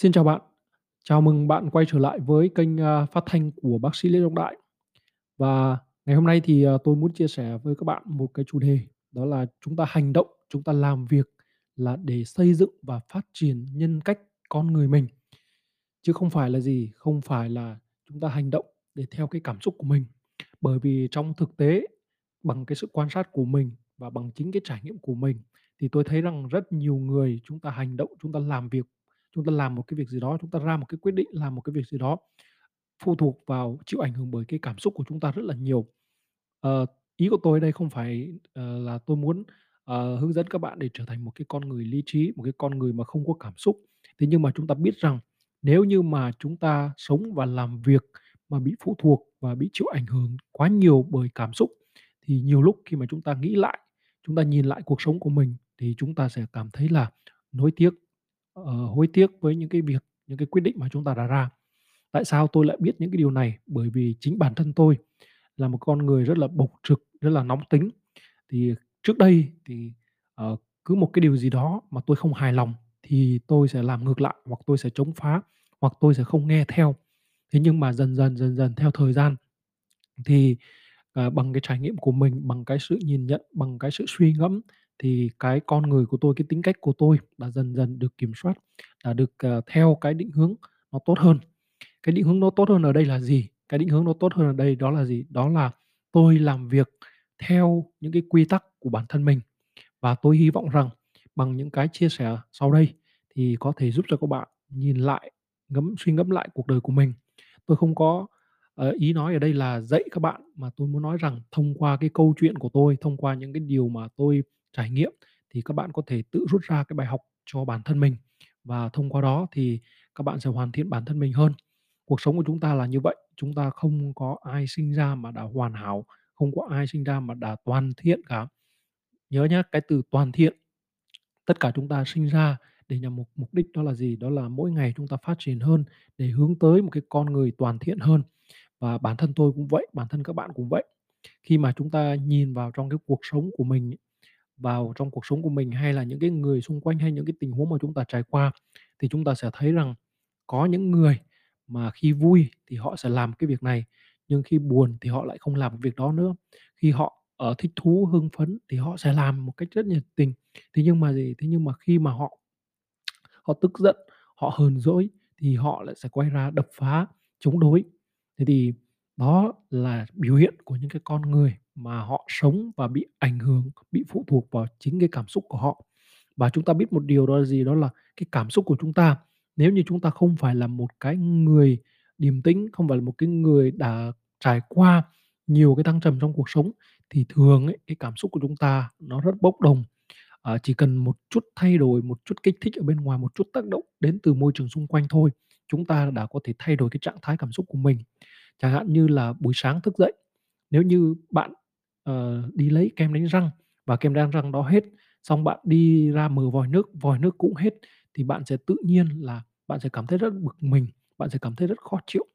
Xin chào bạn. Chào mừng bạn quay trở lại với kênh, à, phát thanh của bác sĩ Lê Trọng Đại. Và ngày hôm nay thì, à, tôi muốn chia sẻ với các bạn một cái chủ đề, đó là chúng ta hành động, chúng ta làm việc là để xây dựng và phát triển nhân cách con người mình, chứ không phải là gì, không phải là chúng ta hành động để theo cái cảm xúc của mình. Bởi vì trong thực tế, bằng cái sự quan sát của mình và bằng chính cái trải nghiệm của mình thì tôi thấy rằng rất nhiều người chúng ta hành động, chúng ta làm việc, chúng ta làm một cái việc gì đó, chúng ta ra một cái quyết định làm một cái việc gì đó phụ thuộc vào chịu ảnh hưởng bởi cái cảm xúc của chúng ta rất là nhiều. Ờ, ý của tôi đây không phải, uh, là tôi muốn, uh, hướng dẫn các bạn để trở thành một cái con người lý trí, một cái con người mà không có cảm xúc. Thế nhưng mà chúng ta biết rằng nếu như mà chúng ta sống và làm việc mà bị phụ thuộc và bị chịu ảnh hưởng quá nhiều bởi cảm xúc, thì nhiều lúc khi mà chúng ta nghĩ lại, chúng ta nhìn lại cuộc sống của mình thì chúng ta sẽ cảm thấy là nối tiếc, ờ, hối tiếc với những cái việc, những cái quyết định mà chúng ta đã ra. Tại sao tôi lại biết những cái điều này? Bởi vì chính bản thân tôi là một con người rất là bộc trực, rất là nóng tính. Thì trước đây thì, uh, cứ một cái điều gì đó mà tôi không hài lòng thì tôi sẽ làm ngược lại, hoặc tôi sẽ chống phá, hoặc tôi sẽ không nghe theo. Thế nhưng mà dần dần, dần dần theo thời gian thì, uh, bằng cái trải nghiệm của mình, bằng cái sự nhìn nhận, bằng cái sự suy ngẫm thì cái con người của tôi, cái tính cách của tôi đã dần dần được kiểm soát, đã được, ờ, theo cái định hướng nó tốt hơn. Cái định hướng nó tốt hơn ở đây là gì? Cái định hướng nó tốt hơn ở đây đó là gì? Đó là tôi làm việc theo những cái quy tắc của bản thân mình. Và tôi hy vọng rằng bằng những cái chia sẻ sau đây thì có thể giúp cho các bạn nhìn lại, ngẫm suy ngẫm lại cuộc đời của mình. Tôi không có, ờ, ý nói ở đây là dạy các bạn, mà tôi muốn nói rằng thông qua cái câu chuyện của tôi, thông qua những cái điều mà tôi trải nghiệm thì các bạn có thể tự rút ra cái bài học cho bản thân mình. Và thông qua đó thì các bạn sẽ hoàn thiện bản thân mình hơn. Cuộc sống của chúng ta là như vậy, chúng ta không có ai sinh ra mà đã hoàn hảo, không có ai sinh ra mà đã toàn thiện cả. Nhớ nhá, cái từ toàn thiện, tất cả chúng ta sinh ra để nhằm mục mục đích đó là gì? Đó là mỗi ngày chúng ta phát triển hơn để hướng tới một cái con người toàn thiện hơn. Và bản thân tôi cũng vậy, bản thân các bạn cũng vậy. Khi mà chúng ta nhìn vào trong cái cuộc sống của mình vào trong cuộc sống của mình hay là những cái người xung quanh, hay những cái tình huống mà chúng ta trải qua, thì chúng ta sẽ thấy rằng có những người mà khi vui thì họ sẽ làm cái việc này, nhưng khi buồn thì họ lại không làm việc đó nữa. Khi họ, ở thích thú, hưng phấn thì họ sẽ làm một cách rất nhiệt tình. Thế nhưng mà gì? Thế nhưng mà khi mà họ họ tức giận, họ hờn dỗi thì họ lại sẽ quay ra đập phá, chống đối. Thế thì đó là biểu hiện của những cái con người mà họ sống và bị ảnh hưởng, bị phụ thuộc vào chính cái cảm xúc của họ. Và chúng ta biết một điều đó là gì? Đó là cái cảm xúc của chúng ta, nếu như chúng ta không phải là một cái người điềm tĩnh, không phải là một cái người đã trải qua nhiều cái thăng trầm trong cuộc sống, thì thường ấy, cái cảm xúc của chúng ta nó rất bốc đồng. à, chỉ cần một chút thay đổi, một chút kích thích ở bên ngoài, một chút tác động đến từ môi trường xung quanh thôi, chúng ta đã có thể thay đổi cái trạng thái cảm xúc của mình. Chẳng hạn như là buổi sáng thức dậy, nếu như bạn, uh, đi lấy kem đánh răng và kem đánh răng đó hết, xong bạn đi ra mở vòi nước, vòi nước cũng hết, thì bạn sẽ tự nhiên là bạn sẽ cảm thấy rất bực mình, bạn sẽ cảm thấy rất khó chịu.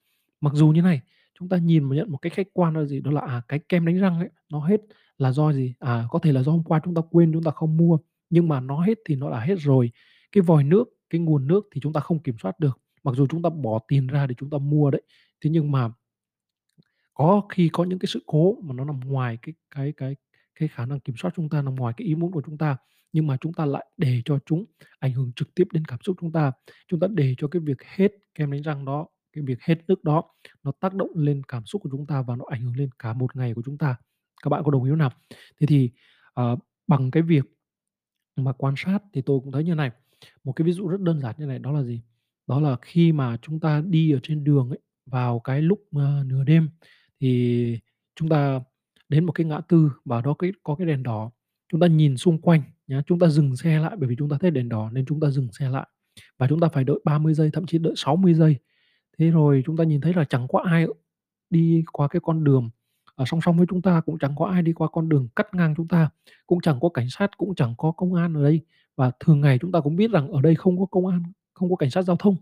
Mặc dù như này, chúng ta nhìn và nhận một cách khách quan là gì? Đó là, à, cái kem đánh răng ấy, nó hết là do gì? À, có thể là do hôm qua chúng ta quên, chúng ta không mua, nhưng mà nó hết thì nó đã hết rồi. Cái vòi nước, cái nguồn nước thì chúng ta không kiểm soát được, mặc dù chúng ta bỏ tiền ra để chúng ta mua đấy. Thế nhưng mà có khi có những cái sự cố mà nó nằm ngoài cái cái cái cái khả năng kiểm soát chúng ta, nằm ngoài cái ý muốn của chúng ta, nhưng mà chúng ta lại để cho chúng ảnh hưởng trực tiếp đến cảm xúc chúng ta. Chúng ta để cho cái việc hết kem đánh răng đó, cái việc hết nước đó, nó tác động lên cảm xúc của chúng ta và nó ảnh hưởng lên cả một ngày của chúng ta. Các bạn có đồng ý không nào? Thế thì, uh, bằng cái việc mà quan sát thì tôi cũng thấy như này, một cái ví dụ rất đơn giản như này đó là gì? Đó là khi mà chúng ta đi ở trên đường ấy, vào cái lúc, uh, nửa đêm thì chúng ta đến một cái ngã tư và đó cái có cái đèn đỏ, chúng ta nhìn xung quanh nhá, chúng ta dừng xe lại bởi vì chúng ta thấy đèn đỏ nên chúng ta dừng xe lại và chúng ta phải đợi 30 giây, thậm chí đợi 60 giây. Thế rồi chúng ta nhìn thấy là chẳng có ai đi qua cái con đường, ở song song với chúng ta, cũng chẳng có ai đi qua con đường cắt ngang chúng ta, cũng chẳng có cảnh sát, cũng chẳng có công an ở đây. Và thường ngày chúng ta cũng biết rằng ở đây không có công an, không có cảnh sát giao thông.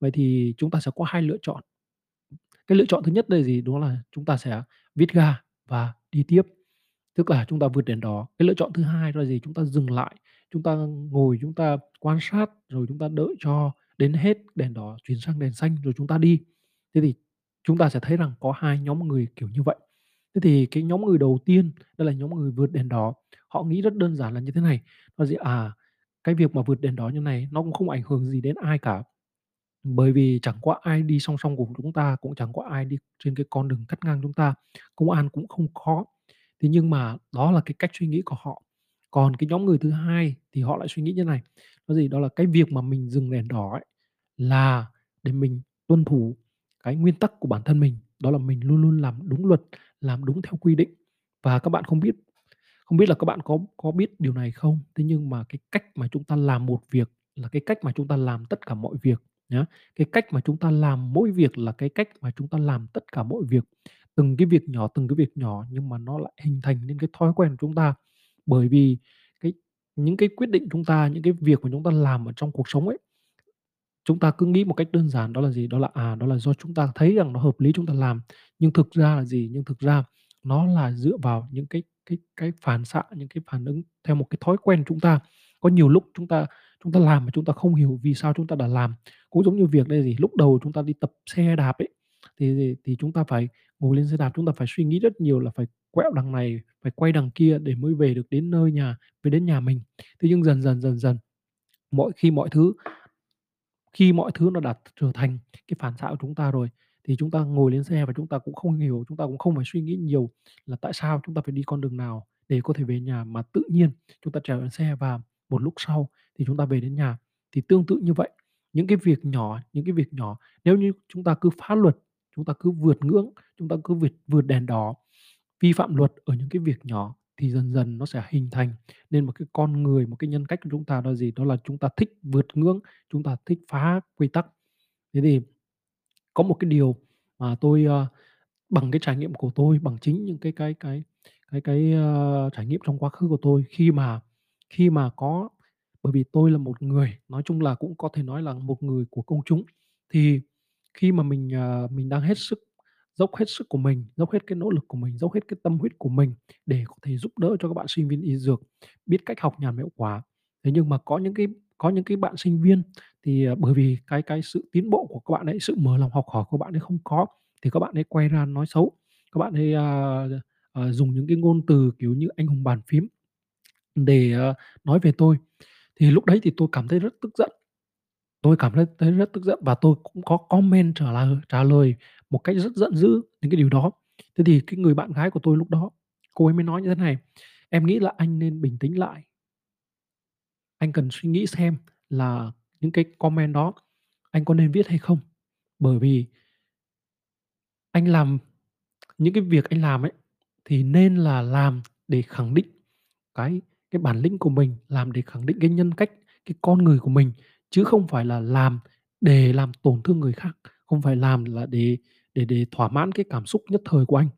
Vậy thì chúng ta sẽ có hai lựa chọn. Cái lựa chọn thứ nhất đây là gì? Đó là chúng ta sẽ viết ga và đi tiếp, tức là chúng ta vượt đèn đỏ. Cái lựa chọn thứ hai là gì? Chúng ta dừng lại, chúng ta ngồi chúng ta quan sát, rồi chúng ta đợi cho đến hết đèn đỏ chuyển sang đèn xanh rồi chúng ta đi. Thế thì chúng ta sẽ thấy rằng có hai nhóm người kiểu như vậy. Thế thì cái nhóm người đầu tiên, đó là nhóm người vượt đèn đỏ, họ nghĩ rất đơn giản là như thế này, là gì, à, cái việc mà vượt đèn đỏ như này nó cũng không ảnh hưởng gì đến ai cả. Bởi vì chẳng có ai đi song song cùng chúng ta, cũng chẳng có ai đi trên cái con đường cắt ngang chúng ta, công an cũng không khó Thế nhưng mà đó là cái cách suy nghĩ của họ. Còn cái nhóm người thứ hai thì họ lại suy nghĩ như này, đó gì, đó là cái việc mà mình dừng đèn đỏ ấy là để mình tuân thủ cái nguyên tắc của bản thân mình, đó là mình luôn luôn làm đúng luật, làm đúng theo quy định. Và các bạn không biết không biết là các bạn có có biết điều này không? Thế nhưng mà cái cách mà chúng ta làm một việc là cái cách mà chúng ta làm tất cả mọi việc nhá. Cái cách mà chúng ta làm mỗi việc là cái cách mà chúng ta làm tất cả mọi việc. Từng cái việc nhỏ, từng cái việc nhỏ nhưng mà nó lại hình thành nên cái thói quen của chúng ta. Bởi vì cái những cái quyết định chúng ta, những cái việc mà chúng ta làm ở trong cuộc sống ấy, chúng ta cứ nghĩ một cách đơn giản đó là gì? Đó là, à, đó là do chúng ta thấy rằng nó hợp lý chúng ta làm. Nhưng thực ra là gì? Nhưng thực ra nó là dựa vào những cái cái cái phản xạ, những cái phản ứng theo một cái thói quen chúng ta. Có nhiều lúc chúng ta chúng ta làm mà chúng ta không hiểu vì sao chúng ta đã làm. Cũng giống như việc đây gì, lúc đầu chúng ta đi tập xe đạp ấy, thì thì thì chúng ta phải ngồi lên xe đạp, chúng ta phải suy nghĩ rất nhiều là phải quẹo đằng này, phải quay đằng kia để mới về được đến nơi nhà, về đến nhà mình. Thế nhưng dần dần, dần dần, mọi khi mọi thứ khi mọi thứ nó đã trở thành cái phản xạ của chúng ta rồi, thì chúng ta ngồi lên xe và chúng ta cũng không hiểu, chúng ta cũng không phải suy nghĩ nhiều là tại sao chúng ta phải đi con đường nào để có thể về nhà, mà tự nhiên chúng ta trèo lên xe và một lúc sau thì chúng ta về đến nhà. Thì tương tự như vậy, những cái việc nhỏ, những cái việc nhỏ nếu như chúng ta cứ phá luật, chúng ta cứ vượt ngưỡng, chúng ta cứ vượt vượt đèn đỏ, vi phạm luật ở những cái việc nhỏ thì dần dần nó sẽ hình thành nên một cái con người, một cái nhân cách của chúng ta đó là gì? Đó là chúng ta thích vượt ngưỡng, chúng ta thích phá quy tắc. Thế thì có một cái điều mà tôi, uh, bằng cái trải nghiệm của tôi, bằng chính những cái cái cái cái cái, uh, trải nghiệm trong quá khứ của tôi khi mà khi mà có bởi vì tôi là một người nói chung là cũng có thể nói là một người của công chúng, thì khi mà mình, ờ, mình đang hết sức dốc hết sức của mình, dốc hết cái nỗ lực của mình, dốc hết cái tâm huyết của mình để có thể giúp đỡ cho các bạn sinh viên y dược biết cách học nhàn hiệu quả. Thế nhưng mà có những cái có những cái bạn sinh viên thì, ờ, bởi vì cái cái sự tiến bộ của các bạn ấy, sự mở lòng học hỏi của bạn ấy không có, thì các bạn ấy quay ra nói xấu. Các bạn ấy, a, ờ, dùng những cái ngôn từ, kiểu như, anh hùng bàn phím để, ờ, nói về tôi. Thì lúc đấy thì tôi cảm thấy rất tức giận. Tôi cảm thấy thấy rất tức giận và tôi cũng có comment trả lời trả lời một cách rất giận dữ những cái điều đó. Thế thì cái người bạn gái của tôi lúc đó, cô ấy mới nói như thế này: "Em nghĩ là anh nên bình tĩnh lại." Anh cần suy nghĩ xem là những cái comment đó anh có nên viết hay không. Bởi vì anh làm những cái việc anh làm ấy, thì nên là làm để khẳng định cái cái bản lĩnh của mình, làm để khẳng định cái nhân cách, cái con người của mình, chứ không phải là làm để làm tổn thương người khác, không phải làm là để để để thỏa mãn cái cảm xúc nhất thời của anh,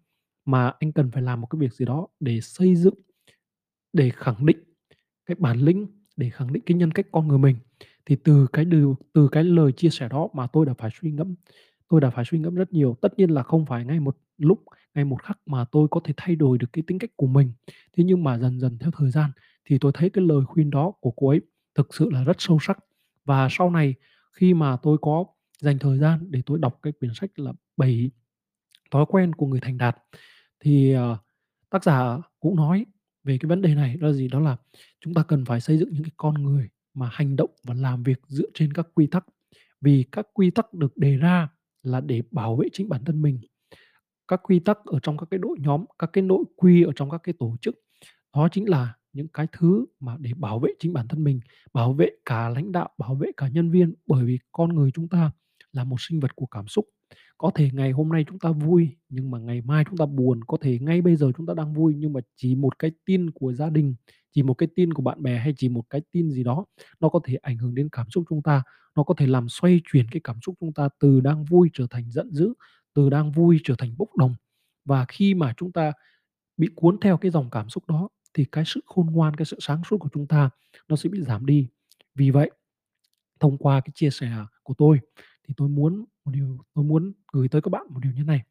mà anh cần phải làm một cái việc gì đó để xây dựng, để khẳng định cái bản lĩnh, để khẳng định cái nhân cách con người mình. Thì từ cái điều từ cái lời chia sẻ đó mà tôi đã phải suy ngẫm, tôi đã phải suy ngẫm rất nhiều. Tất nhiên là không phải ngay một lúc, ngay một khắc mà tôi có thể thay đổi được cái tính cách của mình. Thế nhưng mà dần dần theo thời gian thì tôi thấy cái lời khuyên đó của cô ấy thực sự là rất sâu sắc. Và sau này khi mà tôi có dành thời gian để tôi đọc cái quyển sách là bảy thói quen của người thành đạt", thì, ờ, tác giả cũng nói về cái vấn đề này, đó là gì? Đó là chúng ta cần phải xây dựng những cái con người mà hành động và làm việc dựa trên các quy tắc. Vì các quy tắc được đề ra là để bảo vệ chính bản thân mình. Các quy tắc ở trong các cái đội nhóm, các cái nội quy ở trong các cái tổ chức, đó chính là những cái thứ mà để bảo vệ chính bản thân mình, bảo vệ cả lãnh đạo, bảo vệ cả nhân viên. Bởi vì con người chúng ta là một sinh vật của cảm xúc. Có thể ngày hôm nay chúng ta vui, nhưng mà ngày mai chúng ta buồn, có thể ngay bây giờ chúng ta đang vui nhưng mà chỉ một cái tin của gia đình, chỉ một cái tin của bạn bè hay chỉ một cái tin gì đó, nó có thể ảnh hưởng đến cảm xúc chúng ta, nó có thể làm xoay chuyển cái cảm xúc chúng ta từ đang vui trở thành giận dữ, từ đang vui trở thành bốc đồng. Và khi mà chúng ta bị cuốn theo cái dòng cảm xúc đó thì cái sự khôn ngoan, cái sự sáng suốt của chúng ta nó sẽ bị giảm đi. Vì vậy, thông qua cái chia sẻ của tôi thì tôi muốn một điều tôi muốn gửi tới các bạn một điều như này,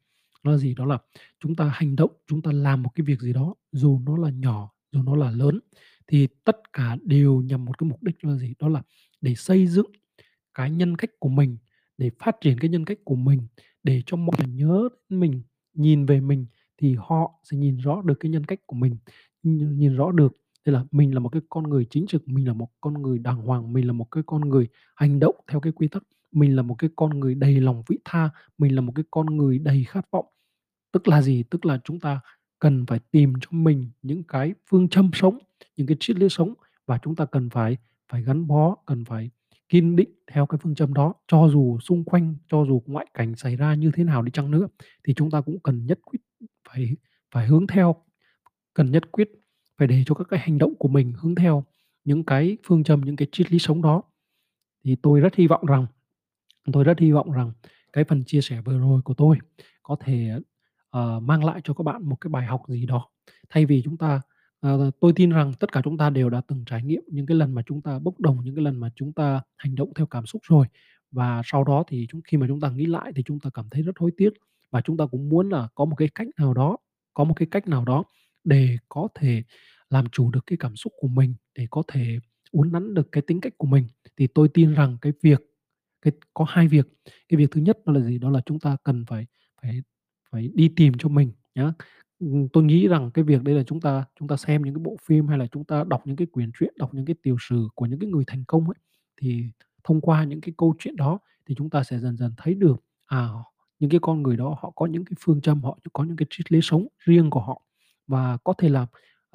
đó là gì? Đó là chúng ta hành động, chúng ta làm một cái việc gì đó, dù nó là nhỏ, dù nó là lớn, thì tất cả đều nhằm một cái mục đích là gì? Đó là để xây dựng cái nhân cách của mình, để phát triển cái nhân cách của mình, để cho mọi người nhớ mình, nhìn về mình thì họ sẽ nhìn rõ được cái nhân cách của mình, nhìn nhìn rõ được tức là mình là một cái con người chính trực, mình là một con người đàng hoàng, mình là một cái con người hành động theo cái quy tắc, mình là một cái con người đầy lòng vị tha, mình là một cái con người đầy khát vọng. Tức là gì? Tức là chúng ta cần phải tìm cho mình những cái phương châm sống, những cái triết lý sống và chúng ta cần phải phải gắn bó, cần phải kiên định theo cái phương châm đó. Cho dù xung quanh, cho dù ngoại cảnh xảy ra như thế nào đi chăng nữa thì chúng ta cũng cần nhất quyết phải phải hướng theo, cần nhất quyết phải để cho các cái hành động của mình hướng theo những cái phương châm, những cái triết lý sống đó. Thì tôi rất hy vọng rằng tôi rất hy vọng rằng cái phần chia sẻ vừa rồi của tôi có thể, ờ, mang lại cho các bạn một cái bài học gì đó. Thay vì chúng ta ờ, tôi tin rằng tất cả chúng ta đều đã từng trải nghiệm những cái lần mà chúng ta bốc đồng, những cái lần mà chúng ta hành động theo cảm xúc rồi. Và sau đó thì chúng khi mà chúng ta nghĩ lại thì chúng ta cảm thấy rất hối tiếc và chúng ta cũng muốn là có một cái cách nào đó có một cái cách nào đó để có thể làm chủ được cái cảm xúc của mình, để có thể uốn nắn được cái tính cách của mình. Thì tôi tin rằng cái việc cái có hai việc. Cái việc thứ nhất đó là gì? Đó là chúng ta cần phải phải phải đi tìm cho mình nhá. Ừ, tôi nghĩ rằng cái việc đây là chúng ta chúng ta xem những cái bộ phim hay là chúng ta đọc những cái quyển truyện, đọc những cái tiểu sử của những cái người thành công ấy, thì thông qua những cái câu chuyện đó thì chúng ta sẽ dần dần thấy được, à, những cái con người đó họ có những cái phương châm, họ có những cái triết lý sống riêng của họ. Và có thể là,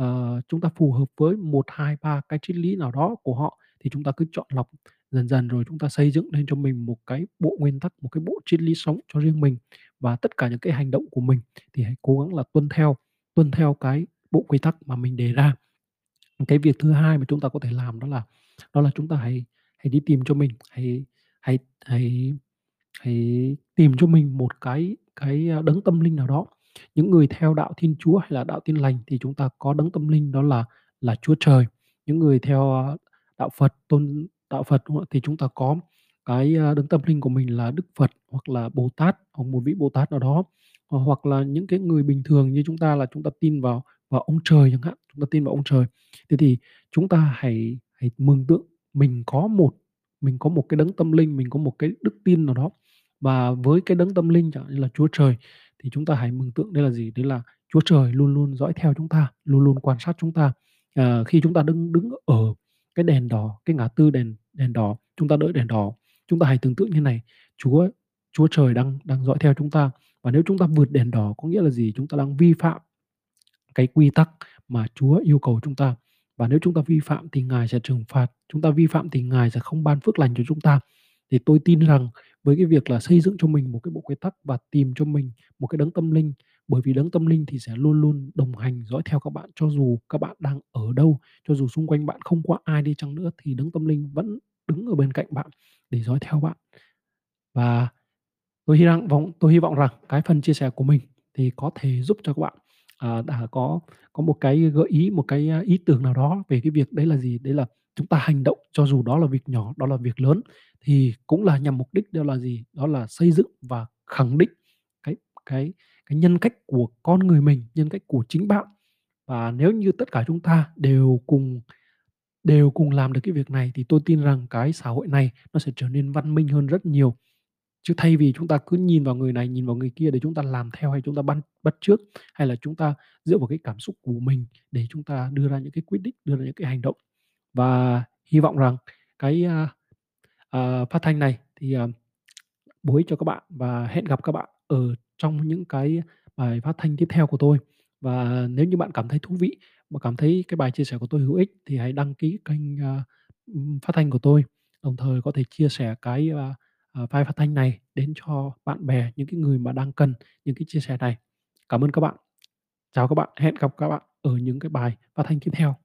uh, chúng ta phù hợp với một 2 3 cái triết lý nào đó của họ thì chúng ta cứ chọn lọc dần dần rồi chúng ta xây dựng lên cho mình một cái bộ nguyên tắc, một cái bộ triết lý sống cho riêng mình. Và tất cả những cái hành động của mình thì hãy cố gắng là tuân theo tuân theo cái bộ quy tắc mà mình đề ra. Cái việc thứ hai mà chúng ta có thể làm đó là đó là chúng ta hãy hãy đi tìm cho mình, hãy hãy hãy hãy tìm cho mình một cái cái, à, đấng tâm linh nào đó. Những người theo đạo Thiên Chúa hay là đạo Tin Lành thì chúng ta có đấng tâm linh đó là là Chúa Trời. Những người theo, à, đạo Phật, tôn đạo Phật, đúng không ạ? Thì chúng ta có cái, a, đấng tâm linh của mình là Đức Phật hoặc là Bồ Tát, hoặc một vị Bồ Tát nào đó. Ờ, hoặc là những cái người bình thường như chúng ta là chúng ta tin vào vào ông trời chẳng hạn, chúng ta tin vào ông trời. Thế thì chúng ta hãy hãy mường tượng mình có một mình có một cái đấng tâm linh, mình có một cái đức tin nào đó. Và với cái đấng tâm linh chẳng hạn như là Chúa Trời thì chúng ta hãy mường tượng đây là gì? Đấy là Chúa Trời luôn luôn dõi theo chúng ta, luôn luôn quan sát chúng ta. À, khi chúng ta đứng đứng ở cái đèn đỏ, cái ngã tư đèn đèn đỏ, chúng ta đợi đèn đỏ, chúng ta hãy tưởng tượng như này, Chúa Chúa Trời đang đang dõi theo chúng ta. Và nếu chúng ta vượt đèn đỏ có nghĩa là gì? Chúng ta đang vi phạm cái quy tắc mà Chúa yêu cầu chúng ta. Và nếu chúng ta vi phạm thì Ngài sẽ trừng phạt, chúng ta vi phạm thì Ngài sẽ không ban phước lành cho chúng ta. Thì tôi tin rằng với cái việc là xây dựng cho mình một cái bộ quy tắc và tìm cho mình một cái đấng tâm linh, bởi vì đấng tâm linh thì sẽ luôn luôn đồng hành dõi theo các bạn cho dù các bạn đang ở đâu, cho dù xung quanh bạn không có ai đi chăng nữa thì đấng tâm linh vẫn đứng ở bên cạnh bạn để dõi theo bạn. Và tôi hy vọng tôi hy vọng rằng cái phần chia sẻ của mình thì có thể giúp cho các bạn, à, đã có có một cái gợi ý, một cái, à, ý tưởng nào đó về cái việc đấy là gì? Đấy là chúng ta hành động cho dù đó là việc nhỏ, đó là việc lớn thì cũng là nhằm mục đích đó là gì? Đó là xây dựng và khẳng định cái cái cái nhân cách của con người mình, nhân cách của chính bạn. Và nếu như tất cả chúng ta đều cùng đều cùng làm được cái việc này thì tôi tin rằng cái xã hội này nó sẽ trở nên văn minh hơn rất nhiều. Chứ thay vì chúng ta cứ nhìn vào người này, nhìn vào người kia để chúng ta làm theo hay chúng ta bắt bắt trước hay là chúng ta dựa vào cái cảm xúc của mình để chúng ta đưa ra những cái quyết định, đưa ra những cái hành động. Và hy vọng rằng cái, uh, uh, phát thanh này thì, à, uh, bối cho các bạn và hẹn gặp các bạn ở trong những cái bài phát thanh tiếp theo của tôi. Và nếu như bạn cảm thấy thú vị, và cảm thấy cái bài chia sẻ của tôi hữu ích thì hãy đăng ký kênh, a, ừm, phát thanh của tôi, đồng thời có thể chia sẻ cái, a, à, file phát thanh này đến cho bạn bè, những cái người mà đang cần những cái chia sẻ này. Cảm ơn các bạn. Chào các bạn, hẹn gặp các bạn ở những cái bài phát thanh tiếp theo.